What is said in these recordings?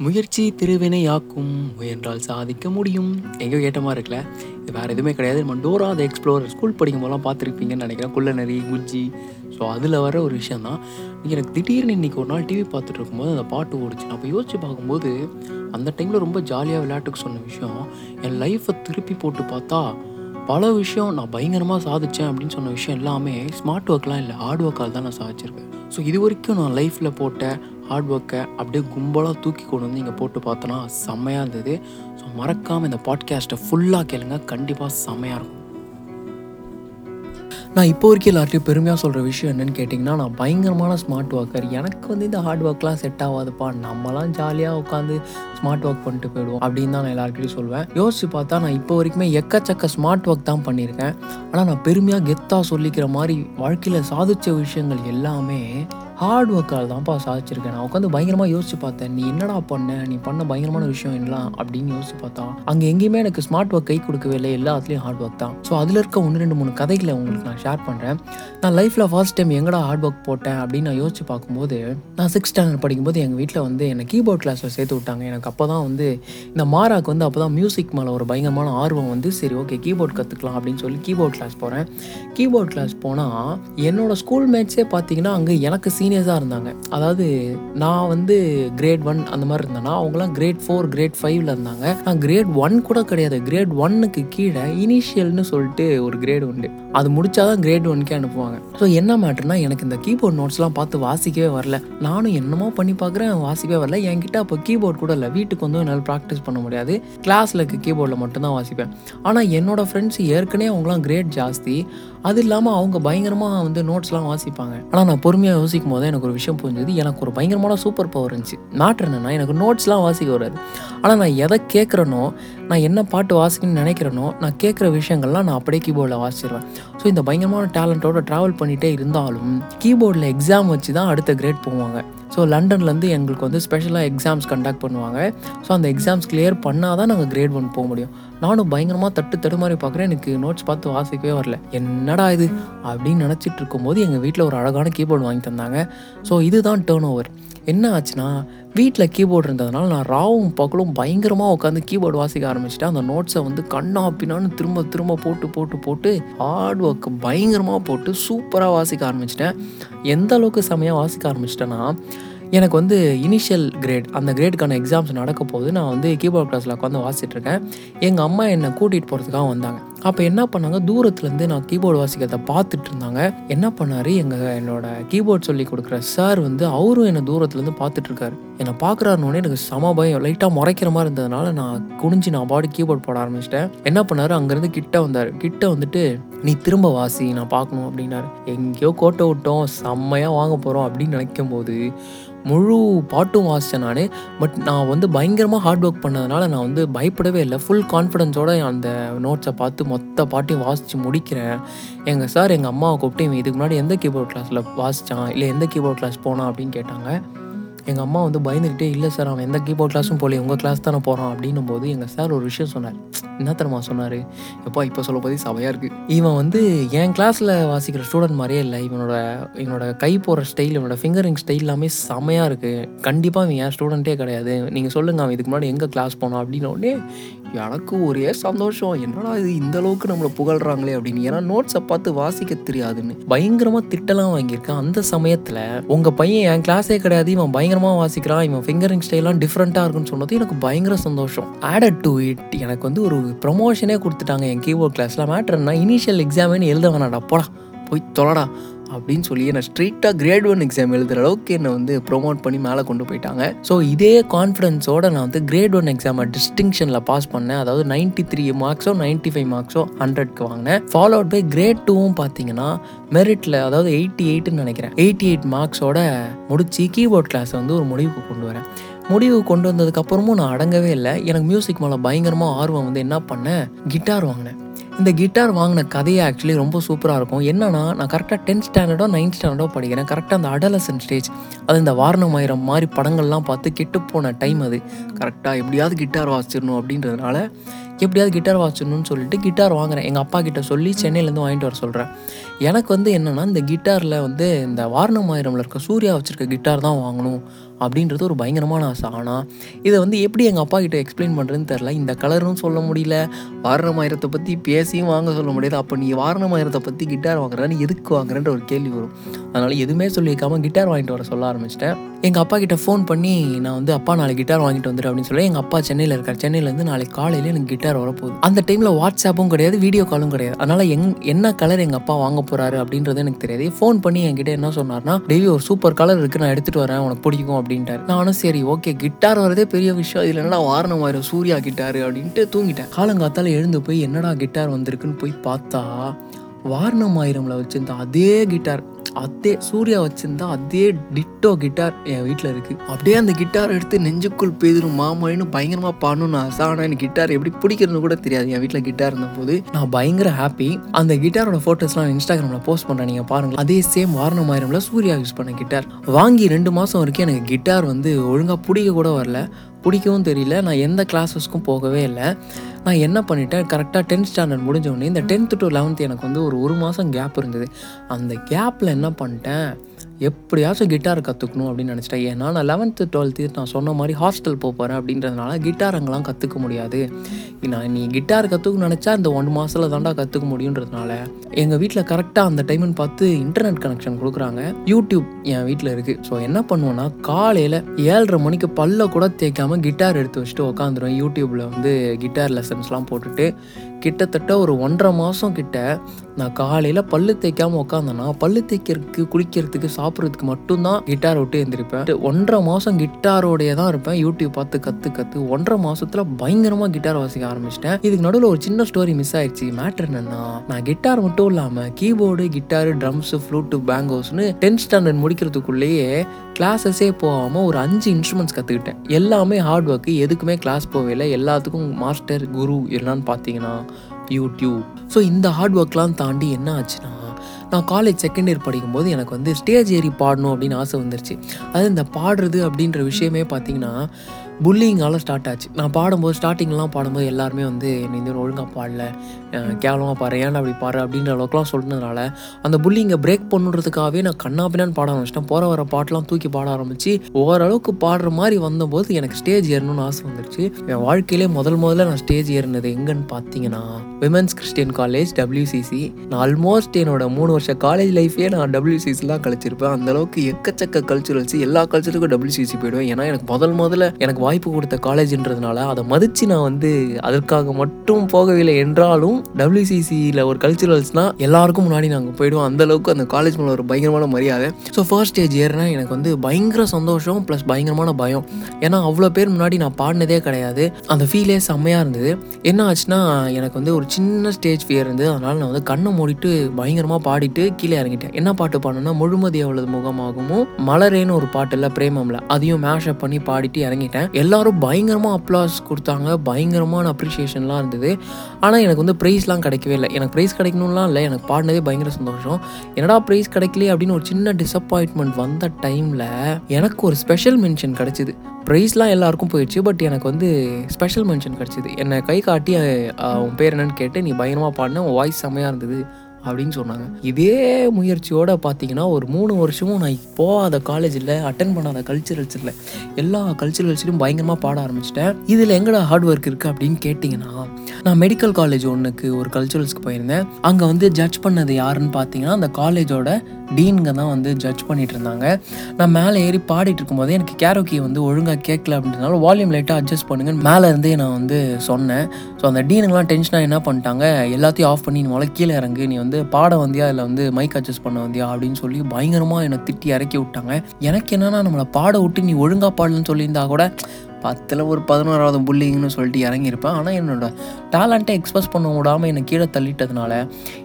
முயற்சி திருவினையாக்கும் முயன்றால் சாதிக்க முடியும். எங்கேயோ கேட்ட இருக்குல்ல? இது வேறு எதுவுமே கிடையாது. நம்ம டோரா த எக்ஸ்ப்ளோரர் ஸ்கூல் படிக்கும் போதெல்லாம் பார்த்துருப்பீங்கன்னு நினைக்கிறேன். குள்ளநரி குஜ்ஜி ஸோ அதில் வர ஒரு விஷயம் தான் எனக்கு திடீர்னு இன்றைக்கி ஒரு நாள் டிவி பார்த்துட்டு இருக்கும்போது அந்த பாட்டு ஓடிச்சு நான் அப்போ யோசிச்சு பார்க்கும்போது அந்த டைமில் ரொம்ப ஜாலியாக விளையாட்டுக்கு சொன்ன விஷயம் என் லைஃப்பை திருப்பி போட்டு பார்த்தா பல விஷயம் நான் பயங்கரமாக சாதித்தேன் அப்படின்னு சொன்ன விஷயம் எல்லாமே ஸ்மார்ட் ஒர்க்லாம் இல்லை ஹார்ட் ஒர்க்கால் தான் நான் சாதிச்சிருக்கேன். ஸோ இது வரைக்கும் நான் லைஃப்பில் போட்ட ஹார்ட் ஒர்க்கை அப்படியே கும்பலாக தூக்கி கொண்டு வந்து இங்கே போட்டு பார்த்தோன்னா செம்மையாக இருந்தது. ஸோ மறக்காமல் இந்த பாட்காஸ்ட்டை ஃபுல்லாக கேளுங்க. கண்டிப்பாக செம்மையாக இருக்கும். நான் இப்போ வரைக்கும் எல்லார்ட்டையும் பெருமையாக சொல்கிற விஷயம் என்னென்னு கேட்டிங்கன்னா நான் பயங்கரமான ஸ்மார்ட் ஒர்க்கர் எனக்கு வந்து இந்த ஹார்ட் ஒர்க்லாம் செட் ஆகாதுப்பா. நம்மலாம் ஜாலியாக உட்காந்து ஸ்மார்ட் ஒர்க் பண்ணிட்டு போயிடுவோம் அப்படின்னு தான் நான் எல்லாருக்கிட்டையும் சொல்லுவேன் யோசிச்சு பார்த்தா நான் இப்போ வரைக்குமே எக்கச்சக்க ஸ்மார்ட் ஒர்க் தான் பண்ணியிருக்கேன். ஆனால் நான் பெருமையாக கெத்தாக சொல்லிக்கிற மாதிரி வாழ்க்கையில் சாதித்த விஷயங்கள் எல்லாமே ஹார்ட் ஒர்க்கால் தான்ப்பா சாதிச்சிருக்கேன். நான் உட்காந்து பயங்கரமாக யோசிச்சு பார்த்தேன். நீ என்னடா பண்ண? நீ பண்ண பயங்கரமான விஷயம் என்னலாம் அப்படின்னு யோசிச்சு பார்த்தா அங்கே எங்கேயுமே எனக்கு ஸ்மார்ட் ஒர்க் கை கொடுக்கவே இல்லை. எல்லாத்துலேயும் ஹார்ட் ஒர்க் தான். ஸோ அதில் இருக்க ஒன்று ரெண்டு மூணு கதைகளை உங்களுக்கு நான் ஷேர் பண்ணுறேன் நான் லைஃப்பில் ஃபர்ஸ்ட் டைம் எங்கடா ஹார்ட் ஒர்க் போட்டேன் அப்படின்னு நான் யோசிச்சு பார்க்கும்போது நான் சிக்ஸ் ஸ்டாண்டர்ட் படிக்கும்போது எங்கள் வீட்டில் வந்து என்னை கீபோர்ட் கிளாஸில் சேர்த்து விட்டாங்க. எனக்கு அப்போ தான் வந்து இந்த மாராக்கு வந்து அப்போ தான் மியூசிக் மேலே ஒரு பயங்கரமான ஆர்வம் வந்து சரி ஓகே கீபோர்ட் கற்றுக்கலாம் அப்படின்னு சொல்லி கீபோர்ட் கிளாஸ் போகிறேன் கீபோர்ட் கிளாஸ் போனால் என்னோடய ஸ்கூல் மேட்ஸே பார்த்தீங்கன்னா அங்கே எனக்கு சீனியர்ஸாக இருந்தாங்க. அதாவது நான் வந்து கிரேட் ஒன் அந்த மாதிரி இருந்தேன்னா அவங்களாம் கிரேட் ஃபோர் கிரேட் ஃபைவ்ல இருந்தாங்க. நான் கிரேட் ஒன் கூட கிடையாது. கிரேட் ஒன்னுக்கு கீழே இனிஷியல்னு சொல்லிட்டு ஒரு கிரேட் உண்டு. அது முடிச்சாதான் கிரேட் ஒன்க்கே அனுப்புவாங்க. ஸோ என்ன மேட்டர்னா எனக்கு இந்த கீபோர்ட் நோட்ஸ்லாம் பார்த்து வாசிக்கவே வரல. நானும் என்னமோ பண்ணி பார்க்குறேன் வாசிக்கவே வரல. என்கிட்ட அப்போ கீபோர்ட் கூட இல்லை. வீட்டுக்கு வந்து என்னால் ப்ராக்டிஸ் பண்ண முடியாது. கிளாஸில் இருக்க கீபோர்டில் மட்டும்தான் வாசிப்பேன். ஆனால் என்னோட ஃப்ரெண்ட்ஸ் ஏற்கனவே அவங்களாம் கிரேட் ஜாஸ்தி. அது இல்லாமல் அவங்க பயங்கரமாக வந்து நோட்ஸ்லாம் வாசிப்பாங்க. ஆனால் நான் பொறுமையாக யோசிக்கும் போது எனக்கு ஒரு விஷயம் புரிஞ்சது. எனக்கு ஒரு பயங்கரமான சூப்பர் பவர் இருந்துச்சு. மேட்ரு என்னென்னா எனக்கு நோட்ஸ்லாம் வாசிக்க வராது. ஆனால் நான் எதை கேட்குறேனோ நான் என்ன பாட்டு வாசிக்கணும்னு நினைக்கிறேனோ நான் கேட்குற விஷயங்கள்லாம் நான் அப்படியே கீபோர்டில் வாசிச்சிருவேன். ஸோ இந்த பயங்கரமான டேலண்ட்டோட ட்ராவல் பண்ணிகிட்டே இருந்தாலும் கீபோர்டில் எக்ஸாம் வச்சு தான் அடுத்த கிரேட் போவாங்க. ஸோ லண்டன்லேருந்து எங்களுக்கு வந்து ஸ்பெஷலாக எக்ஸாம்ஸ் கண்டக்ட் பண்ணுவாங்க. ஸோ அந்த எக்ஸாம்ஸ் கிளியர் பண்ணால் தான் நாங்கள் கிரேட் ஒன் போக முடியும். நானும் பயங்கரமாக தட்டு தடுமாறி பார்க்குறேன். எனக்கு நோட்ஸ் பார்த்து வாசிக்கவே வரல. என்னடா இது? அப்படின்னு நினச்சிட்டு இருக்கும்போது எங்கள் வீட்டில் ஒரு அழகான கீபோர்டு வாங்கி தந்தாங்க. ஸோ இதுதான் டேர்ன் ஓவர் என்ன ஆச்சுன்னா வீட்டில் கீபோர்டு இருந்ததுனால நான் ராவும் பகலும் பயங்கரமாக உட்காந்து கீபோர்டு வாசிக்க ஆரம்பிச்சிட்டேன். அந்த நோட்ஸை வந்து கண்ணா பின்னான்னு திரும்ப திரும்ப போட்டு போட்டு போட்டு ஹார்ட் ஒர்க் பயங்கரமாக போட்டு சூப்பராக வாசிக்க ஆரம்பிச்சிட்டேன். எந்த அளவுக்கு செமையாக வாசிக்க ஆரம்பிச்சிட்டேன்னா எனக்கு வந்து இனிஷியல் கிரேட் அந்த கிரேடுக்கான எக்ஸாம்ஸ் நடக்க போது நான் வந்து கீபோர்ட் கிளாஸில் உட்காந்து வாசிட்டுருக்கேன் எங்கள் அம்மா என்னை கூட்டிகிட்டு போகிறதுக்காக வந்தாங்க. அப்போ என்ன பண்ணாங்க? தூரத்துலேருந்து நான் கீபோர்டு வாசிக்கிறத பார்த்துட்டு இருந்தாங்க என்ன பண்ணார்? எங்கள் என்னோட கீபோர்ட் சொல்லி கொடுக்குற சார் வந்து அவரும் என்னை தூரத்துலேருந்து பார்த்துட்டு இருக்காரு என்னை பார்க்குறாருனோடனே எனக்கு சம பயம். லைட்டாக முறைக்கிற மாதிரி இருந்ததுனால நான் குனிஞ்சு நான் பாடி கீபோர்ட் போட ஆரம்பிச்சிட்டேன். என்ன பண்ணார்? அங்கேருந்து கிட்ட வந்தார். கிட்ட வந்துட்டு நீ திரும்ப வாசி நான் பார்க்கணும் அப்படின்னாரு. எங்கேயோ கோட்டை விட்டோம். செம்மையாக வாங்க போகிறோம் அப்படின்னு நினைக்கும் போது முழு பாட்டும் வாசித்தேன் நான். பட் நான் வந்து பயங்கரமாக ஹார்ட் ஒர்க் பண்ணதுனால நான் வந்து பயப்படவே இல்லை. ஃபுல் கான்ஃபிடென்ஸோட அந்த நோட்ஸை பார்த்து மொத்த பாட்டையும் வாசித்து முடிக்கிறேன். எங்கள் சார் எங்கள் அம்மாவை கூப்பிட்டு இவன் இதுக்கு முன்னாடி எந்த கீபோர்ட் கிளாஸில் வாசித்தான் இல்லை எந்த கீபோர்ட் கிளாஸ் போனான்? அப்படின்னு கேட்டாங்க. எங்கள் அம்மா வந்து பயந்துக்கிட்டே இல்லை சார் அவன் எந்த கீபோர்ட் கிளாஸும் போல உங்கள் கிளாஸ் தானே போகிறான் அப்படின்னும் போது எங்கள் சார் ஒரு விஷயம் சொன்னார். என்ன தருமா சொன்னார்? எப்பா இப்போ சொல்ல போதே சவையாக இருக்குது இவன் வந்து என் கிளாஸில் வாசிக்கிற ஸ்டூடெண்ட் மாதிரியே இல்லை இவனோட இவனோட கை போகிற ஸ்டைல் இவனோட ஃபிங்கரிங் ஸ்டைல் எல்லாமே செமையாக இருக்குது கண்டிப்பாக இவன் என் ஸ்டூடெண்ட்டே கிடையாது. நீங்கள் சொல்லுங்கள் அவன் இதுக்கு முன்னாடி எங்கே கிளாஸ் போனான் அப்படின்னு உடனே எனக்கு ஒரே சந்தோஷம். என்னடா இது இந்த அளவுக்கு நம்மளை புகழ்றாங்களே அப்படின்னு. ஏன்னா நோட்ஸை பார்த்து வாசிக்க தெரியாதுன்னு. பயங்கரமாக திட்டலாம் வாங்கியிருக்கேன். அந்த சமயத்தில் உங்கள் பையன் என் கிளாஸே கிடையாது. இவன் பயங்கரமாக வாசிக்கிறான். இவன் ஃபிங்கரிங் ஸ்டைலாம் டிஃப்ரெண்ட்டாக இருக்குன்னு சொன்னது எனக்கு பயங்கர சந்தோஷம். ஆடட் டு இட் எனக்கு வந்து ஒரு ப்ரொமோஷனே கொடுத்துட்டாங்க என் கீபோர்ட் கிளாஸில் மேட்ருன்னா இனிஷியல் எக்ஸாமேன்னு எழுத வேணாடா போடா போய் தொலைடா. அப்படின்னு சொல்லி என்னை ஸ்ட்ரெயிட்டாக கிரேட் ஒன் எக்ஸாம் எழுதுகிற அளவுக்கு என்னை வந்து ப்ரொமோட் பண்ணி மேலே கொண்டு போயிட்டாங்க. ஸோ இதே கான்ஃபிடன்ஸோட நான் வந்து கிரேட் ஒன் எக்ஸாமை டிஸ்டிங்ஷனில் பாஸ் பண்ணேன். அதாவது நைன்ட்டி த்ரீ மார்க்ஸோ நைன்ட்டி ஃபைவ் மார்க்ஸோ ஹண்ட்ரட்க்கு வாங்கினேன் ஃபாலோட் பை கிரேட் டூவும் பார்த்தீங்கன்னா மெரிட்டில் அதாவது எயிட்டி எயிட்டுன்னு நினைக்கிறேன். எயிட்டி எயிட் மார்க்ஸோட முடிச்சு கீபோர்ட் கிளாஸை வந்து ஒரு முடிவுக்கு கொண்டு வரேன். முடிவு கொண்டு வந்ததுக்கப்புறமும் நான் அடங்கவே இல்லை. எனக்கு மியூசிக் மேலே பயங்கரமாக ஆர்வம் வந்து என்ன பண்ணேன்? கிட்டார் வாங்கினேன். இந்த கிட்டார் வாங்கின கதையை ஆக்சுவலி ரொம்ப சூப்பராக இருக்கும். என்னன்னா நான் கரெக்டாக டென்த் ஸ்டாண்டர்டோ நைன்த் ஸ்டாண்டர்டோ படிக்கிறேன். கரெக்டாக அந்த அடலசன் ஸ்டேஜ் அது இந்த வாரணமாயிரம் மாதிரி படங்கள்லாம் பார்த்து கெட்டு போன டைம் அது. கரெக்டாக எப்படியாவது கிட்டார் வாசிச்சிடணும் அப்படின்றதுனால எப்படியாவது கிட்டார் வாசிடணும்னு சொல்லிட்டு கிட்டார் வாங்குறேன். எங்கள் அப்பா கிட்ட சொல்லி சென்னையிலேருந்து வாங்கிட்டு வர சொல்கிறேன் எனக்கு வந்து என்னென்னா இந்த கிட்டாரில் வந்து இந்த வாரணம் ஆயிரமில் இருக்க சூர்யா வச்சுருக்க கிட்டார் தான் வாங்கணும் அப்படின்றது ஒரு பயங்கரமான ஆசை. ஆனால் இதை வந்து எப்படி எங்கள் அப்பா கிட்ட எக்ஸ்பிளைன் பண்ணுறதுன்னு தெரில இந்த கலரும் சொல்ல முடியல. வாரணம் ஆயிரத்தை பற்றி பேசியும் வாங்க சொல்ல முடியாது. அப்போ நீ வாரணம் ஆயிரத்தை பற்றி கிட்டார் வாங்குறேன்னு எதுக்கு வாங்குறேன்ற ஒரு கேள்வி வரும். அதனால் எதுவுமே சொல்லியிருக்காமல் கிட்டார் வாங்கிட்டு வர சொல்ல ஆரம்பிச்சிட்டேன். எங்கள் அப்பா கிட்ட ஃபோன் பண்ணி நான் வந்து அப்பா நாளைக்கு கிட்டார் வாங்கிட்டு வந்துட்டு அப்படின்னு சொல்லி எங்கள் அப்பா சென்னையில் இருக்கார். சென்னையிலேருந்து நாளைக்கு காலையில் எனக்கு கிட்டார் வரப்போகுது. அந்த டைமில் வாட்ஸ்அப்பும் கிடையாது வீடியோ காலும் கிடையாது. அதனால் எங் என்ன கலர் எங்கள் அப்பா வாங்க போகிறாரு அப்படின்றது எனக்கு தெரியாது. ஃபோன் பண்ணி என்கிட்ட என்ன சொன்னார்னா டெய்லி ஒரு சூப்பர் கலர் இருக்குது நான் எடுத்துகிட்டு வரேன் உனக்கு பிடிக்கும் அப்படின்ட்டார். நானும் சரி ஓகே கிட்டார் வரதே பெரிய விஷயம். இதில் என்னடா வாரணம் ஆயிரம் சூர்யா கிட்டார் அப்படின்ட்டு தூங்கிட்டேன். காலங்காத்தால எழுந்து போய் என்னடா கிட்டார் வந்திருக்குன்னு போய் பார்த்தா வாரணம் ஆயிரம்ல வச்சிருந்த அதே கிட்டார் அதே சூர்யா வச்சிருந்தா அதே டிட்டோ கிட்டார் என் வீட்டில் இருக்கு. அப்படியே அந்த கிட்டார் எடுத்து நெஞ்சுக்குள் பெய்திரும் மாமாயின்னு பயங்கரமாக பாடணும்னு ஆசை. ஆனால் எனக்கு கிட்டார் எப்படி பிடிக்கிறதுன்னு கூட தெரியாது. என் வீட்டில் கிட்டார் இருந்தபோது நான் பயங்கர ஹாப்பி அந்த கிட்டாரோட ஃபோட்டோஸ்லாம் இன்ஸ்டாகிராமில் போஸ்ட் பண்ணுறேன் நீங்கள் பாருங்கள் அதே சேம் வாரணம் ஆயிரம்ல சூர்யா யூஸ் பண்ண கிட்டார். வாங்கி ரெண்டு மாதம் வரைக்கும் எனக்கு கிட்டார் வந்து ஒழுங்காக பிடிக்க கூட வரல. பிடிக்கவும் தெரியல. நான் எந்த கிளாஸஸ்க்கும் போகவே இல்லை. நான் என்ன பண்ணிட்டேன்? கரெக்டாக டென்த் ஸ்டாண்டர்ட் முடிஞ்ச உடனே இந்த டென்த்து டு லெவன்த் எனக்கு வந்து ஒரு ஒரு மாதம் கேப் இருந்தது. அந்த கேப்பில் என்ன பண்ணிட்டேன்? எப்படியாச்சும் கிட்டார் கற்றுக்கணும் அப்படின்னு நினச்சிட்டேன். ஏன்னா நான் லெவன்த்து டுவெல்த்து நான் சொன்ன மாதிரி ஹாஸ்டல் போக போகிறேன் அப்படின்றதுனால கிட்டார் அங்கெல்லாம் கற்றுக்க முடியாது. நான் நீ கிட்டார் கற்றுக்கணும்னு நினச்சா இந்த ஒன் மாதத்தில் தாண்டா கற்றுக்க முடியுன்றதுனால எங்கள் வீட்டில் கரெக்டாக அந்த டைம்னு பார்த்து இன்டர்நெட் கனெக்ஷன் கொடுக்குறாங்க. யூடியூப் என் வீட்டில் இருக்குது ஸோ என்ன பண்ணுவேன்னா காலையில் ஏழரை மணிக்கு பல்ல கூட தேய்க்காமல் கிட்டார் எடுத்து வச்சுட்டு உட்காந்துருவேன் யூடியூப்பில் வந்து கிட்டார் லெசன்ஸ்லாம் போட்டுட்டு கிட்டத்தட்ட ஒரு ஒன்றரை மாதம் கிட்ட நான் காலையில் பல்லு தேய்க்காமல் உட்காந்தேன்னா பல்லு தேய்க்கிறதுக்கு குளிக்கிறதுக்கு சாப்பிட்றதுக்கு மட்டும்தான் கிட்டார் விட்டு எழுந்திருப்பேன் ஒன்றரை மாதம் கிட்டாரோடைய தான் இருப்பேன். யூடியூப் பார்த்து கற்று கற்று ஒன்றரை மாதத்தில் பயங்கரமாக கிட்டார் வாசிக்க ஆரம்பிச்சிட்டேன். இதுக்கு நடுவில் ஒரு சின்ன ஸ்டோரி மிஸ் ஆயிடுச்சு. மேட்ரு என்னன்னா நான் கிட்டார் மட்டும் இல்லாமல் கீபோர்டு கிட்டாரு ட்ரம்ஸு ஃப்ளூட்டு பேங்கோஸ்னு டென்த் ஸ்டாண்டர்ட் முடிக்கிறதுக்குள்ளேயே கிளாஸஸே போகாமல் ஒரு அஞ்சு இன்ஸ்ட்ருமெண்ட்ஸ் கற்றுக்கிட்டேன் எல்லாமே ஹார்ட் ஒர்க்கு எதுக்குமே கிளாஸ் போகவே இல்லை. எல்லாத்துக்கும் மாஸ்டர் குரு என்னன்னு பார்த்தீங்கன்னா யூடியூப். ஸோ இந்த ஹார்ட் ஒர்க்லாம் தாண்டி என்ன ஆச்சுன்னா நான் காலேஜ் செகண்ட் இயர் படிக்கும்போது எனக்கு வந்து ஸ்டேஜ் ஏறி பாடணும் அப்படின்னு ஆசை வந்துருச்சு. அது இந்த பாடுறது அப்படின்ற விஷயமே பார்த்தீங்கன்னா புல்லிங்கால ஸ்டார்ட் ஆச்சு. நான் பாடும்போது ஸ்டார்டிங்லாம் பாடும்போது எல்லாருமே வந்து என்னை இந்த ஒழுங்காக பாடல. கேவலமாக பாரு. ஏன்டா அப்படி பாரு அப்படின்ற அளவுக்குலாம் சொன்னதுனால அந்த புல்லிங்கை பிரேக் பண்ணுறதுக்காகவே நான் கண்ணாபின்னான்னு பாட ஆரம்பிச்சிட்டேன். போகிற வர பாட்டெலாம் தூக்கி பாட ஆரம்பிச்சு ஓரளவுக்கு பாடுற மாதிரி வந்தபோது எனக்கு ஸ்டேஜ் ஏறணும்னு ஆசை வந்துருச்சு. என் வாழ்க்கையிலே முதல் முதல்ல நான் ஸ்டேஜ் ஏறினது எங்கன்னு பார்த்தீங்கன்னா விமன்ஸ் கிறிஸ்டியன் காலேஜ் டபிள்யூசிசி நான் ஆல்மோஸ்ட் என்னோட மூணு வருஷ காலேஜ் லைஃபே நான் டபிள்யூசிசிலாம் கழிச்சிருப்பேன். அந்த அளவுக்கு எக்கச்சக்க கல்ச்சுரல்ஸ் எல்லா கல்ச்சருக்கும் டபிள்யூசிசி போயிடுவேன். ஏன்னா எனக்கு முதல் முதல்ல எனக்கு வாய்ப்பு கொடுத்த காலேஜ்ன்றதுனால அதை மதித்து நான் வந்து அதற்காக மட்டும் போகவில்லை என்றாலும் டபிள்யூசிசியில் ஒரு கல்ச்சுரல்ஸ்னால் எல்லாருக்கும் முன்னாடி நாங்கள் போயிடுவோம் அந்தளவுக்கு அந்த காலேஜ் மேலே ஒரு பயங்கரமான மரியாதை. ஸோ ஃபர்ஸ்ட் ஸ்டேஜ் ஏறுனா எனக்கு வந்து பயங்கர சந்தோஷம் ப்ளஸ் பயங்கரமான பயம். ஏன்னா அவ்வளோ பேர் முன்னாடி நான் பாடினதே கிடையாது. அந்த ஃபீலே செம்மையாக இருந்தது. என்ன ஆச்சுன்னா எனக்கு வந்து ஒரு சின்ன ஸ்டேஜ் ஃபியர் இருந்தது. அதனால் நான் வந்து கண்ணை மூடிட்டு பயங்கரமாக பாடிட்டு கீழே இறங்கிட்டேன். என்ன பாட்டு பாடணும்னா முழுமதி அவளது முகமாகவும் மலரேன்னு ஒரு பாட்டில் பிரேமம்ல. அதையும் மேஷப் பண்ணி பாடிட்டு இறங்கிட்டேன். எல்லாரும் பயங்கரமாக அப்ளாஸ் கொடுத்தாங்க. பயங்கரமான அப்ரிஷியேஷன்லாம் இருந்தது. ஆனால் எனக்கு வந்து ப்ரைஸ்லாம் கிடைக்கவே இல்லை. எனக்கு ப்ரைஸ் கிடைக்கணும்லாம் இல்லை. எனக்கு பாடினதே பயங்கர சந்தோஷம். என்னடா ப்ரைஸ் கிடைக்கலையே அப்படின்னு ஒரு சின்ன டிசப்பாயின்ட்மெண்ட் வந்த டைமில் எனக்கு ஒரு ஸ்பெஷல் மென்ஷன் கிடச்சிது. ப்ரைஸ்லாம் எல்லாருக்கும் போயிடுச்சு. பட் எனக்கு வந்து ஸ்பெஷல் மென்ஷன் கிடச்சிது. என்னை கை காட்டி உன் பேர் என்னன்னு கேட்டு நீ பயங்கரமாக பாடின உன் வாய்ஸ் செம்மையாக இருந்தது. அப்படின்னு சொன்னாங்க. இதே முயற்சியோட பார்த்தீங்கன்னா ஒரு மூணு வருஷமும் நான் போகாத காலேஜில் அட்டன் பண்ணாத கல்ச்சுரல்ஸில் எல்லா கல்ச்சுரல்ஸ்லையும் பயங்கரமாக பாட ஆரம்பிச்சிட்டேன். இதில் எங்கடா ஹார்ட் ஒர்க் இருக்குது அப்படின்னு கேட்டிங்கன்னா நான் மெடிக்கல் காலேஜ் ஒன்றுக்கு ஒரு கல்ச்சுரல்ஸ்க்கு போயிருந்தேன். அங்கே வந்து ஜட்ஜ் பண்ணது யாருன்னு பார்த்தீங்கன்னா அந்த காலேஜோட டீனுங்க தான் வந்து ஜட்ஜ் பண்ணிட்டு இருந்தாங்க. நான் மேலே ஏறி பாடிட்டு இருக்கும்போது எனக்கு கேரோக்கி வந்து ஒழுங்காக கேட்கல அப்படின்றதுனால வால்யூம் லைட்டாக அட்ஜஸ்ட் பண்ணுங்கன்னு மேலே இருந்தே நான் வந்து சொன்னேன். ஸோ அந்த டீனுங்கெலாம் டென்ஷனாக என்ன பண்ணிட்டாங்க? எல்லாத்தையும் ஆஃப் பண்ணி நீ முதல்ல கீழே இறங்கு. நீ வந்து பாட வந்தியா? இல்லை வந்து மைக் அட்ஜஸ்ட் பண்ண வந்தியா? அப்படின்னு சொல்லி பயங்கரமாக என்னை திட்டி இறக்கி விட்டாங்க. எனக்கு என்னென்னா நம்மளை பாட விட்டு நீ ஒழுங்காக பாடலன்னு சொல்லியிருந்தா கூட பத்தில் ஒரு பதினோராவது புள்ளிங்னு சொல்லிட்டு இறங்கியிருப்பேன். ஆனால் என்னோட டேலண்ட்டை எக்ஸ்பிரஸ் பண்ண விடாமல் என்னை கீழே தள்ளிட்டதுனால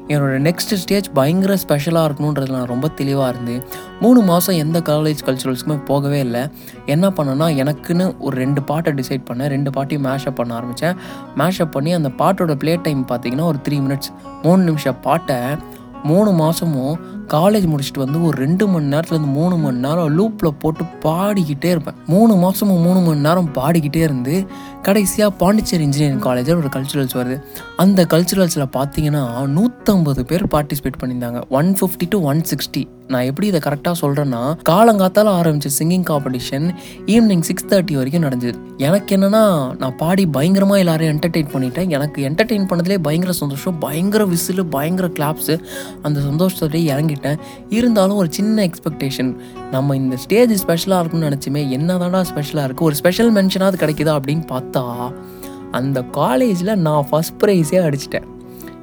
என்னோடய நெக்ஸ்ட் ஸ்டேஜ் பயங்கர ஸ்பெஷலாக இருக்கணுன்றது நான் ரொம்ப தெளிவாக இருந்து மூணு மாதம் எந்த காலேஜ் கல்ச்சுரல்ஸ்க்குமே போகவே இல்லை. என்ன பண்ணேன்னா எனக்குன்னு ஒரு ரெண்டு பாட்டை டிசைட் பண்ணேன். ரெண்டு பாட்டையும் மேஷப் பண்ண ஆரம்பித்தேன் மேஷப் பண்ணி அந்த பாட்டோட ப்ளே டைம் பார்த்தீங்கன்னா ஒரு த்ரீ மினிட்ஸ் மூணு நிமிஷம் பாட்டை மூணு மாதமும் காலேஜ் முடிச்சுட்டு வந்து ஒரு ரெண்டு மணி நேரத்துலேருந்து மூணு மணி நேரம் லூப்பில் போட்டு பாடிக்கிட்டே இருப்பேன். மூணு மாதமும் மூணு மணி நேரம் பாடிக்கிட்டே இருந்து கடைசியாக பாண்டிச்சேரி இன்ஜினியரிங் காலேஜில் ஒரு கல்ச்சுரல்ஸ் வருது. அந்த கல்ச்சுரல்ஸில் பார்த்தீங்கன்னா நூற்றம்பது பேர் பார்ட்டிசிபேட் பண்ணியிருந்தாங்க. One fifty to one sixty நான் எப்படி இதை கரெக்டாக சொல்கிறேன்னா காலங்காத்தால ஆரம்பித்த singing competition evening six thirty வரைக்கும் நடந்தது. எனக்கு என்னென்னா நான் பாடி பயங்கரமாக எல்லாரையும் என்டர்டெயின் பண்ணிட்டேன். எனக்கு என்டர்டெயின் பண்ணதுலேயே பயங்கர சந்தோஷம் பயங்கர விசிலு பயங்கர கிளாப்ஸு அந்த சந்தோஷத்துலேயே பண்ணிட்டேன் இருந்தாலும் ஒரு சின்ன எக்ஸ்பெக்டேஷன் நம்ம இந்த ஸ்டேஜ் ஸ்பெஷலாக இருக்கும்னு நினச்சுமே என்ன ஸ்பெஷலாக இருக்குது ஒரு ஸ்பெஷல் மென்ஷனாவது கிடைக்குதா அப்படின்னு பார்த்தா அந்த காலேஜில் நான் ஃபஸ்ட் ப்ரைஸே அடிச்சிட்டேன்.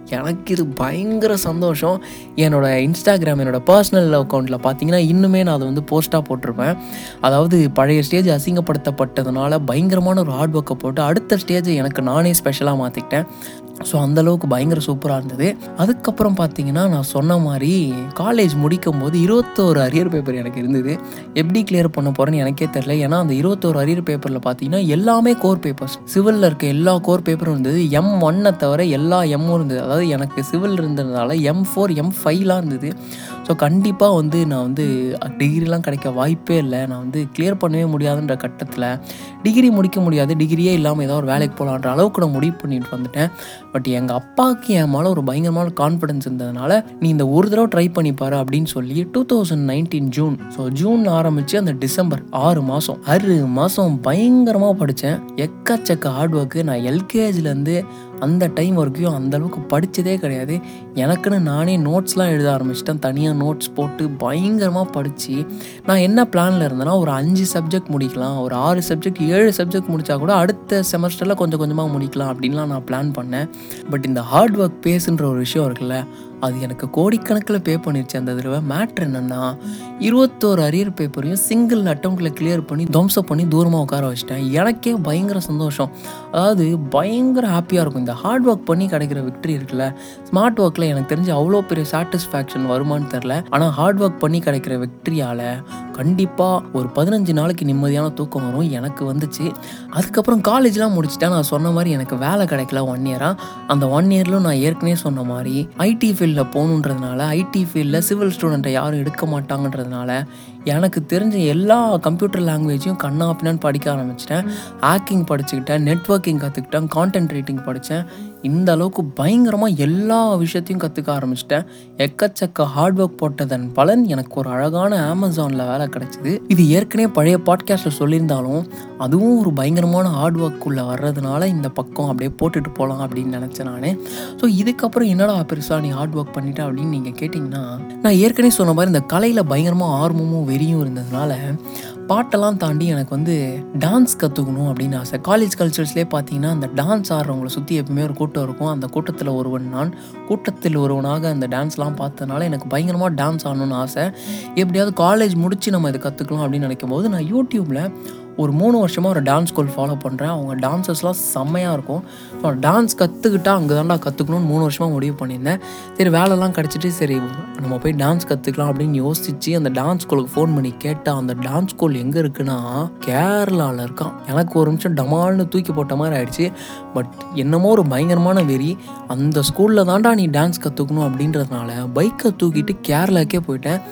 எனக்கு இது பயங்கர சந்தோஷம். என்னோடய இன்ஸ்டாகிராம் என்னோடய பர்சனல் அக்கௌண்ட்டில் பார்த்தீங்கன்னா இன்னுமே நான் அதை வந்து போஸ்ட்டாக போட்டிருப்பேன். அதாவது பழைய ஸ்டேஜ் அசிங்கப்படுத்தப்பட்டதுனால பயங்கரமான ஒரு ஹார்ட் ஒர்க்கை போட்டு அடுத்த ஸ்டேஜை எனக்கு நானே ஸ்பெஷலாக மாற்றிக்கிட்டேன் ஸோ அந்தளவுக்கு பயங்கர சூப்பராக இருந்தது. அதுக்கப்புறம் பார்த்தீங்கன்னா நான் சொன்ன மாதிரி காலேஜ் முடிக்கும் போது இருபத்தோரு அரியர் பேப்பர் எனக்கு இருந்தது. எப்படி கிளியர் பண்ண போகிறேன்னு எனக்கே தெரில ஏன்னா அந்த இருபத்தோரு அரியர் பேப்பரில் பார்த்தீங்கன்னா எல்லாமே கோர் பேப்பர்ஸ் சிவிலில் இருக்க எல்லா கோர் பேப்பரும் இருந்தது. எம் ஒன்னை தவிர எல்லா எம்மும் இருந்தது. அதாவது எனக்கு சிவில் இருந்ததுனால எம் ஃபோர் எம் ஃபைவ்லாம் இருந்தது. ஸோ கண்டிப்பாக வந்து நான் வந்து டிகிரிலாம் கிடைக்க வாய்ப்பே இல்லை. நான் வந்து கிளியர் பண்ணவே முடியாதுன்ற கட்டத்தில் டிகிரி முடிக்க முடியாது. டிகிரியே இல்லாமல் ஏதோ ஒரு வேலைக்கு போகலான்ற அளவுக்கு நான் முடிவு பண்ணிட்டு வந்துட்டேன். பட் எங்கள் அப்பாவுக்கு என் மேலே ஒரு பயங்கரமான கான்ஃபிடன்ஸ் இருந்ததுனால நீ இந்த ஒரு தடவை ட்ரை பண்ணி பாரு அப்படின்னு சொல்லி two thousand nineteen June so June ஆரம்பித்து அந்த டிசம்பர் ஆறு மாதம் ஆறு மாதம் பயங்கரமாக படித்தேன் எக்கச்சக்க ஹார்ட் ஒர்க்கு நான் எல்கேஜிலேருந்து அந்த டைம் வரைக்கும் அந்தளவுக்கு படித்ததே கிடையாது. எனக்குன்னு நானே நோட்ஸ்லாம் எழுத ஆரம்பிச்சிட்டேன். தனியாக நோட்ஸ் போட்டு பயங்கரமாக படித்து நான் என்ன பிளானில் இருந்தேன்னா ஒரு அஞ்சு சப்ஜெக்ட் முடிக்கலாம். ஒரு ஆறு சப்ஜெக்ட் ஏழு சப்ஜெக்ட் முடித்தா கூட அடுத்த செமஸ்டரில் கொஞ்சம் கொஞ்சமாக முடிக்கலாம் அப்படின்லாம் நான் பிளான் பண்ணேன். பட் இந்த ஹார்ட் ஒர்க் பேஸுன்ற ஒரு விஷயம் இருக்குல்ல அது எனக்கு கோடிக்கணக்கில் பே பண்ணிருச்சு அந்த தடவை. மேட்ரு என்னென்னா இருபத்தோரு அரியர் பேப்பரையும் சிங்கிள் அட்டம்ப்டில் கிளியர் பண்ணி துவம்சம் பண்ணி தூரமாக உட்கார வச்சிட்டேன். எனக்கே பயங்கர சந்தோஷம். அதாவது பயங்கர ஹாப்பியாக இருக்கும். இந்த ஹார்ட் ஒர்க் பண்ணி கிடைக்கிற விக்ட்ரி இருக்குல்ல ஸ்மார்ட் ஒர்க்கில் எனக்கு தெரிஞ்சு அவ்வளோ பெரிய சாட்டிஸ்ஃபேக்ஷன் வருமானு தெரில ஆனால் ஹார்ட் ஒர்க் பண்ணி கிடைக்கிற விக்ட்ரியால் கண்டிப்பாக ஒரு பதினஞ்சு நாளைக்கு நிம்மதியான தூக்கம் வரும். எனக்கு வந்துச்சு. அதுக்கப்புறம் காலேஜ்லாம் முடிச்சுட்டேன். நான் சொன்ன மாதிரி எனக்கு வேலை கிடைக்கல ஒன் இயராக அந்த ஒன் இயரில் நான் ஏற்கனவே சொன்ன மாதிரி ஐடி ஃபீல்டில் போகணுன்றதுனால ஐடி ஃபீல்டில் சிவில் ஸ்டூடெண்ட்டை யாரும் எடுக்க மாட்டாங்கன்றதுனால எனக்கு தெரிஞ்ச எல்லா கம்ப்யூட்டர் லாங்குவேஜையும் கண்ணா பின்னான்னு படிக்க ஆரம்பிச்சிட்டேன். ஹேக்கிங் படிச்சுக்கிட்டேன் நெட்ஒர்க்கிங் கற்றுக்கிட்டேன் கான்டென்ட் ரைட்டிங் படித்தேன் இந்த அளவுக்கு பயங்கரமாக எல்லா விஷயத்தையும் கற்றுக்க ஆரம்பிச்சிட்டேன். எக்கச்சக்க ஹார்ட் ஒர்க் போட்டதன் பலன் எனக்கு ஒரு அழகான அமேசானில் வேலை கிடச்சிது. இது ஏற்கனவே பழைய பாட்காஸ்ட்டில் சொல்லியிருந்தாலும் அதுவும் ஒரு பயங்கரமான ஹார்ட் ஒர்க்குள்ளே வர்றதுனால இந்த பக்கம் அப்படியே போட்டுட்டு போகலாம் அப்படின்னு நினச்சேன் நான். ஸோ இதுக்கப்புறம் என்னடா பெருசாக நீ ஹார்ட் ஒர்க் பண்ணிட்ட அப்படின்னு நீங்கள் கேட்டிங்கன்னா நான் ஏற்கனவே சொன்ன மாதிரி இந்த கலையில் பயங்கரமாக ஆர்வமும் வெறியும் இருந்ததுனால பாட்டெல்லாம் தாண்டி எனக்கு வந்து டான்ஸ் கற்றுக்கணும் அப்படின்னு ஆசை. காலேஜ் கல்ச்சர்ஸ்லேயே பார்த்தீங்கன்னா அந்த டான்ஸ் ஆடுறவங்களை சுற்றி எப்பவுமே ஒரு கூட்டம் இருக்கும். அந்த கூட்டத்தில் ஒருவன் நான். கூட்டத்தில் ஒருவனாக அந்த டான்ஸ்லாம் பார்த்ததுனால எனக்கு பயங்கரமாக டான்ஸ் ஆடணும்னு ஆசை. எப்படியாவது காலேஜ் முடித்து நம்ம இதை கற்றுக்கலாம் அப்படின்னு நினைக்கும் போது நான் யூடியூப்பில் ஒரு மூணு வருஷமாக ஒரு டான்ஸ் ஸ்கூல் ஃபாலோ பண்ணுறேன் அவங்க டான்ஸஸ்லாம் செம்மையாக இருக்கும். ஸோ டான்ஸ் கற்றுக்கிட்டா அங்கே தான்டா கற்றுக்கணும்னு மூணு வருஷமாக முடிவு பண்ணியிருந்தேன். சரி வேலைலாம் கிடச்சிட்டு சரி நம்ம போய் டான்ஸ் கற்றுக்கலாம் அப்படின்னு யோசிச்சு அந்த டான்ஸ் ஸ்கூலுக்கு ஃபோன் பண்ணி கேட்டால் அந்த டான்ஸ் ஸ்கூல் எங்கே இருக்குன்னா கேரளாவில் இருக்கான். எனக்கு ஒரு நிமிஷம் டமால்னு தூக்கி போட்ட மாதிரி ஆயிடுச்சு. பட் என்னமோ ஒரு பயங்கரமான வெறி. அந்த ஸ்கூலில் தான்டா நீ டான்ஸ் கற்றுக்கணும் அப்படின்றதுனால பைக்கை தூக்கிட்டு கேரளாக்கே போயிட்டேன்.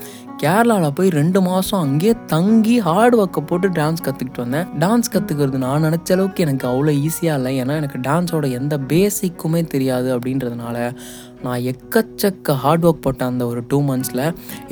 கேரளாவில் போய் ரெண்டு மாதம் அங்கேயே தங்கி ஹார்ட் ஒர்க்கை போட்டு டான்ஸ் கற்றுக்கிட்டு வந்தேன். டான்ஸ் கற்றுக்கிறது நான் நினச்ச அளவுக்கு எனக்கு அவ்வளோ ஈஸியாக இல்லை. ஏன்னா எனக்கு டான்ஸோட எந்த பேசிக்குமே தெரியாது அப்படின்றதுனால நான் எக்கச்சக்க ஹார்ட் ஒர்க் போட்டேன் அந்த ஒரு டூ மந்த்ஸில்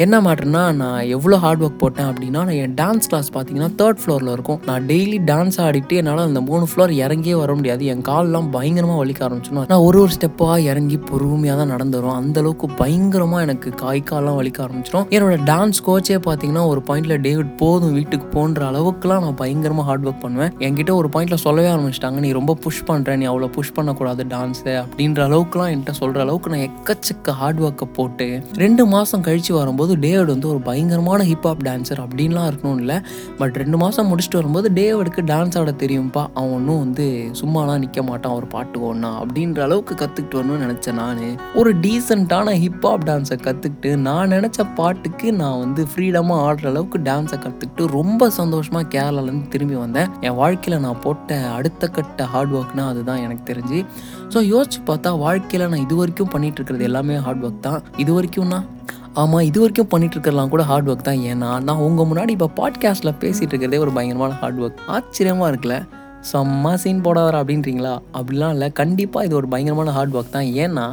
என்ன மேட்டர்னா நான் எவ்வளோ ஹார்ட் ஒர்க் போட்டேன் அப்படின்னா நான் என் டான்ஸ் கிளாஸ் பார்த்தீங்கன்னா தேர்ட் ஃப்ளோரில் இருக்கும். நான் டெய்லி டான்ஸ் ஆடிட்டு என்னால் அந்த மூணு ஃப்ளோர் இறங்கியே வர முடியாது. என் கால்லாம் பயங்கரமாக வலிக்க ஆரம்பிச்சிடும். நான் ஒரு ஒரு ஸ்டெப்பாக இறங்கி பொறுமையாக தான் நடந்துடும் அந்தளவுக்கு பயங்கரமாக எனக்கு காய் கால்லாம் வலிக்க ஆரம்பிச்சிடும். என்னோட டான்ஸ் கோச்சே பார்த்தீங்கன்னா ஒரு பாயிண்ட்ல டேவிட் போதும் வீட்டுக்கு போன்ற அளவுக்குலாம் நான் பயங்கரமாக ஹார்ட் ஒர்க் பண்ணுவேன். என்கிட்ட ஒரு பாயிண்ட்ல சொல்லவே ஆரம்பிச்சிட்டாங்க. நீ ரொம்ப புஷ் பண்ணுற நீ அவ்வளோ புஷ் பண்ணக்கூடாது டான்ஸு அப்படின்ற அளவுக்குலாம் என்கிட்ட சொல்கிற அளவுக்கு நான் எக்கச்சக்க ஹார்ட் ஒர்க்கை போட்டு ரெண்டு மாதம் கழிச்சு வரும்போது டேவிட் வந்து ஒரு பயங்கரமான ஹிப்ஹாப் டான்ஸர் அப்படின்லாம் இருக்கணும் இல்லை. பட் ரெண்டு மாதம் முடிச்சுட்டு வரும்போது டேவிடுக்கு டான்ஸ் ஆட தெரியும்ப்பா அவன் ஒன்றும் வந்து சும்மாலாம் நிற்க மாட்டான் ஒரு பாட்டு ஒன்றா அப்படின்ற அளவுக்கு கற்றுக்கிட்டு வரணும்னு நினச்சேன் நான். ஒரு டீசெண்டான ஹிப்ஹாப் டான்ஸை கற்றுக்கிட்டு நான் நினச்ச பாட்டுக்கு நான் வந்து ஃப்ரீடமாக ஆடுற அளவுக்கு டான்ஸை கற்றுக்கிட்டு ரொம்ப சந்தோஷமாக கேரளாலேருந்து திரும்பி வந்தேன். என் வாழ்க்கையில் நான் போட்ட அடுத்த கட்ட ஹார்ட் ஒர்க்னால் அதுதான் எனக்கு தெரிஞ்சு. ஸோ யோசிச்சு பார்த்தா வாழ்க்கையில் நான் இது வரைக்கும் பண்ணிட்டு இருக்கிறது எல்லாமே ஹார்ட் ஒர்க் தான். இது வரைக்கும்னா ஆமாம் இது வரைக்கும் பண்ணிட்டு இருக்கலாம் கூட ஹார்ட் ஒர்க் தான். ஏன்னா நான் உங்கள் முன்னாடி இப்போ பாட்காஸ்ட்டில் பேசிகிட்டு இருக்கிறதே ஒரு பயங்கரமான ஹார்ட் ஒர்க் ஆச்சரியமாக இருக்குல்ல? செம்ம சீன் போட வர அப்படின்றீங்களா? அப்படிலாம் இல்லை. கண்டிப்பாக இது ஒரு பயங்கரமான ஹார்ட் ஒர்க் தான். ஏன்னா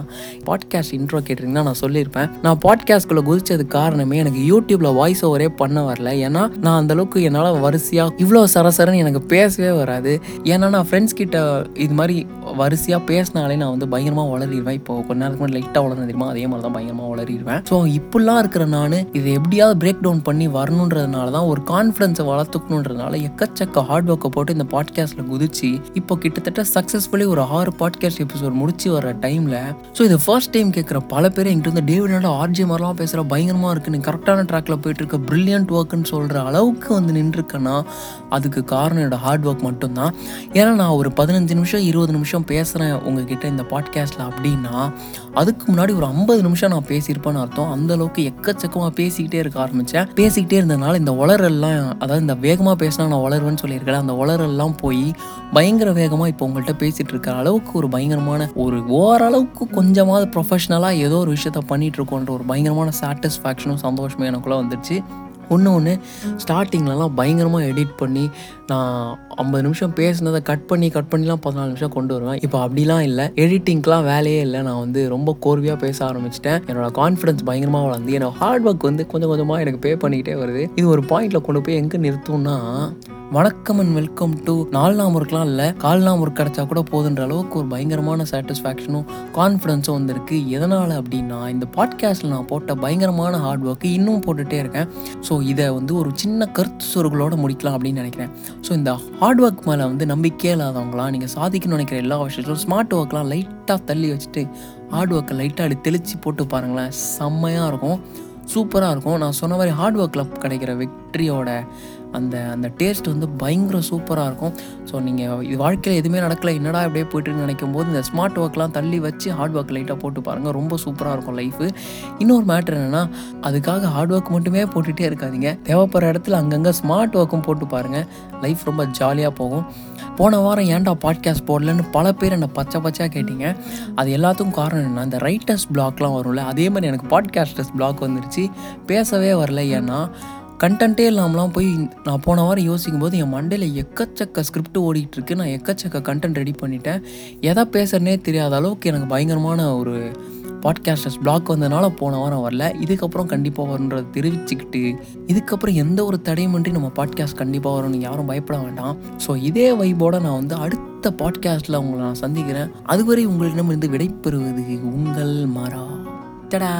பாட்காஸ்ட் இன்ட்ரோ கேட்டிருந்தீங்கன்னா நான் சொல்லியிருப்பேன். நான் பாட்காஸ்ட்குள்ளே குதிச்சது காரணமே எனக்கு யூடியூப்பில் வாய்ஸ் ஓவரே பண்ண வரல. ஏன்னா நான் அந்தளவுக்கு என்னால் வரிசையாக இவ்வளோ சரசரன்னு எனக்கு பேசவே வராது. ஏன்னா நான் ஃப்ரெண்ட்ஸ் கிட்ட இது மாதிரி வரிசையாக பேசினாலே நான் வந்து பயங்கரமாக வளரிடுவேன். இப்போ கொஞ்ச நேரத்துக்கு முன்னாடி லைட்டாக வளர்ந்து தெரியுமா? அதே மாதிரி தான் பயங்கரமாக வளரிடுவேன். ஸோ இப்படிலாம் இருக்கிற நான் இதை எப்படியாவது பிரேக் டவுன் பண்ணி வரணுன்றதுனால தான் ஒரு கான்ஃபிடன்ஸை வளர்த்துக்கணுன்றதுனால எக்கச்சக்க ஹார்ட் ஒர்க்கை போட்டு இந்த பாட்காஸ்ட்டில் குதிச்சு இப்போ கிட்டத்தட்ட சக்ஸஸ்ஃபுல்லி ஒரு ஆறு பாட்காஸ்ட் எபிசோட் முடிச்சு வர டைமில் ஸோ இது ஃபர்ஸ்ட் டைம் கேட்குற பல பேர் எங்கிட்ட வந்து டேவிடோட ஆர்ஜி மாதிரிலாம் பேசுகிற பயங்கரமாக இருக்கு. நீ கரெக்டான ட்ராக்ல போயிட்டு இருக்க. பிரில்லியன்ட் ஒர்க்குன்னு சொல்கிற அளவுக்கு வந்து நின்றுருக்கேன்னா அதுக்கு காரணம் என்னோட ஹார்ட் ஒர்க் மட்டும்தான். ஏன்னா நான் ஒரு பதினஞ்சு நிமிஷம் இருபது நிமிஷம் பேசுகிறேன் உங்ககிட்ட இந்த பாட்காஸ்ட்டில் அப்படின்னா அதுக்கு முன்னாடி ஒரு ஐம்பது நிமிஷம் நான் பேசியிருப்பேன்னு அர்த்தம். அந்த அளவுக்கு எக்கச்சக்கமாக பேசிக்கிட்டே இருக்க ஆரம்பித்தேன் பேசிக்கிட்டே இருந்ததுனால இந்த வளரெல்லாம் அதாவது இந்த வேகமாக பேசினா நான் வளருவேன்னு சொல்லியிருக்கேன் அந்த வளரெல்லாம் போய் பயங்கர வேகமாக இப்போ உங்கள்கிட்ட பேசிகிட்டு இருக்கிற அளவுக்கு ஒரு பயங்கரமான ஒரு ஓரளவுக்கு கொஞ்சமாவது ப்ரொஃபஷ்னலாக ஏதோ ஒரு விஷயத்த பண்ணிகிட்டு இருக்கோன்ற ஒரு பயங்கரமான சாட்டிஸ்ஃபேக்ஷனும் சந்தோஷமும் எனக்குள்ளே வந்துடுச்சு ஒன்று ஒன்று ஸ்டார்டிங்லலாம் பயங்கரமாக எடிட் பண்ணி நான் ஐம்பது நிமிஷம் பேசினதை கட் பண்ணி கட் பண்ணிலாம் பதினாலு நிமிஷம் கொண்டு வருவேன். இப்போ அப்படிலாம் இல்லை. எடிட்டிங்க்கெலாம் வேலையே இல்லை. நான் வந்து ரொம்ப கோர்வையாக பேச ஆரம்பிச்சிட்டேன். என்னோட கான்ஃபிடன்ஸ் பயங்கரமாக வளர்ந்து என்னோட ஹார்ட் ஒர்க் வந்து கொஞ்சம் கொஞ்சமாக எனக்கு பே பண்ணிக்கிட்டே வருது. இது ஒரு பாயிண்டில் கொண்டு போய் எங்கே நிறுத்தும்னா வணக்கம் அண்ட் வெல்கம் டு நாலு நாள் ஒர்க்லாம் இல்லை. கால் நாள் ஒர்க் கிடச்சா கூட போதுன்ற அளவுக்கு ஒரு பயங்கரமான சாட்டிஸ்ஃபேக்ஷனும் கான்ஃபிடென்ஸும் வந்திருக்கு. எதனால் அப்படின்னா இந்த பாட்காஸ்ட்டில் நான் போட்ட பயங்கரமான ஹார்ட் ஒர்க்கு இன்னும் போட்டுகிட்டே இருக்கேன். ஸோ இதை வந்து ஒரு சின்ன கருத்து சொருகளோடு முடிக்கலாம் அப்படின்னு நினைக்கிறேன். ஸோ இந்த ஹார்ட் ஒர்க் மேலே வந்து நம்பிக்கையே இல்லாதவங்களாம் நீங்கள் சாதிக்கணும்னு நினைக்கிற எல்லா விஷயத்திலும் ஸ்மார்ட் ஒர்க்லாம் லைட்டாக தள்ளி வச்சுட்டு ஹார்ட் ஒர்க்கை லைட்டாக அப்படி தெளித்து போட்டு பாருங்களேன். செம்மையாக இருக்கும். சூப்பராக இருக்கும். நான் சொன்ன மாதிரி ஹார்ட் ஒர்க்கில் கிடைக்கிற வெற்றியோட அந்த அந்த டேஸ்ட் வந்து பயங்கர சூப்பராக இருக்கும். ஸோ நீங்கள் இது வாழ்க்கையில் எதுவுமே நடக்கலை என்னடா அப்படியே போயிட்டுன்னு நினைக்கும் போது இந்த ஸ்மார்ட் ஒர்க்லாம் தள்ளி வச்சு ஹார்ட் ஒர்க் லைட்டாக போட்டு பாருங்கள் ரொம்ப சூப்பராக இருக்கும் லைஃபு இன்னொரு மேட்ரு என்னென்னா அதுக்காக ஹார்ட் ஒர்க் மட்டுமே போட்டுகிட்டே இருக்காதீங்க. தேவைப்படுற இடத்துல அங்கங்கே ஸ்மார்ட் ஒர்க்கும் போட்டு பாருங்கள் லைஃப் ரொம்ப ஜாலியாக போகும். போன வாரம் ஏன்டா பாட்காஸ்ட் போடலன்னு பல பேர் என்னை பச்சை பச்சையாக கேட்டிங்க. அது எல்லாத்துக்கும் காரணம் என்ன இந்த ரைட்டர்ஸ் பிளாக்லாம் வரும்ல அதே மாதிரி எனக்கு பாட்காஸ்டர்ஸ் பிளாக் வந்துருச்சு. பேசவே வரல ஏன்னா கண்டென்ட்டே இல்லாமலாம் போய் நான் போன வாரம் யோசிக்கும் போது என் மண்டையில் எக்கச்சக்க ஸ்கிரிப்ட் ஓடிட்டு இருக்கு நான் எக்கச்சக்க கண்டென்ட் ரெடி பண்ணிட்டேன். எதை பேசுறனே தெரியாத அளவுக்கு எனக்கு பயங்கரமான ஒரு பாட்காஸ்டர்ஸ் பிளாக் வந்ததுனால போன வாரம் வரல. இதுக்கப்புறம் கண்டிப்பாக வரும்ன்றதை தெரிவிச்சுக்கிட்டு இதுக்கப்புறம் எந்த ஒரு தடையுமின்றி நம்ம பாட்காஸ்ட் கண்டிப்பாக வரும்னு யாரும் பயப்பட வேண்டாம். ஸோ இதே வைபோட நான் வந்து அடுத்த பாட்காஸ்ட்டில் உங்களை நான் சந்திக்கிறேன். அதுவரை உங்களிடமிருந்து விடைபெறுவது உங்கள் மரா தடா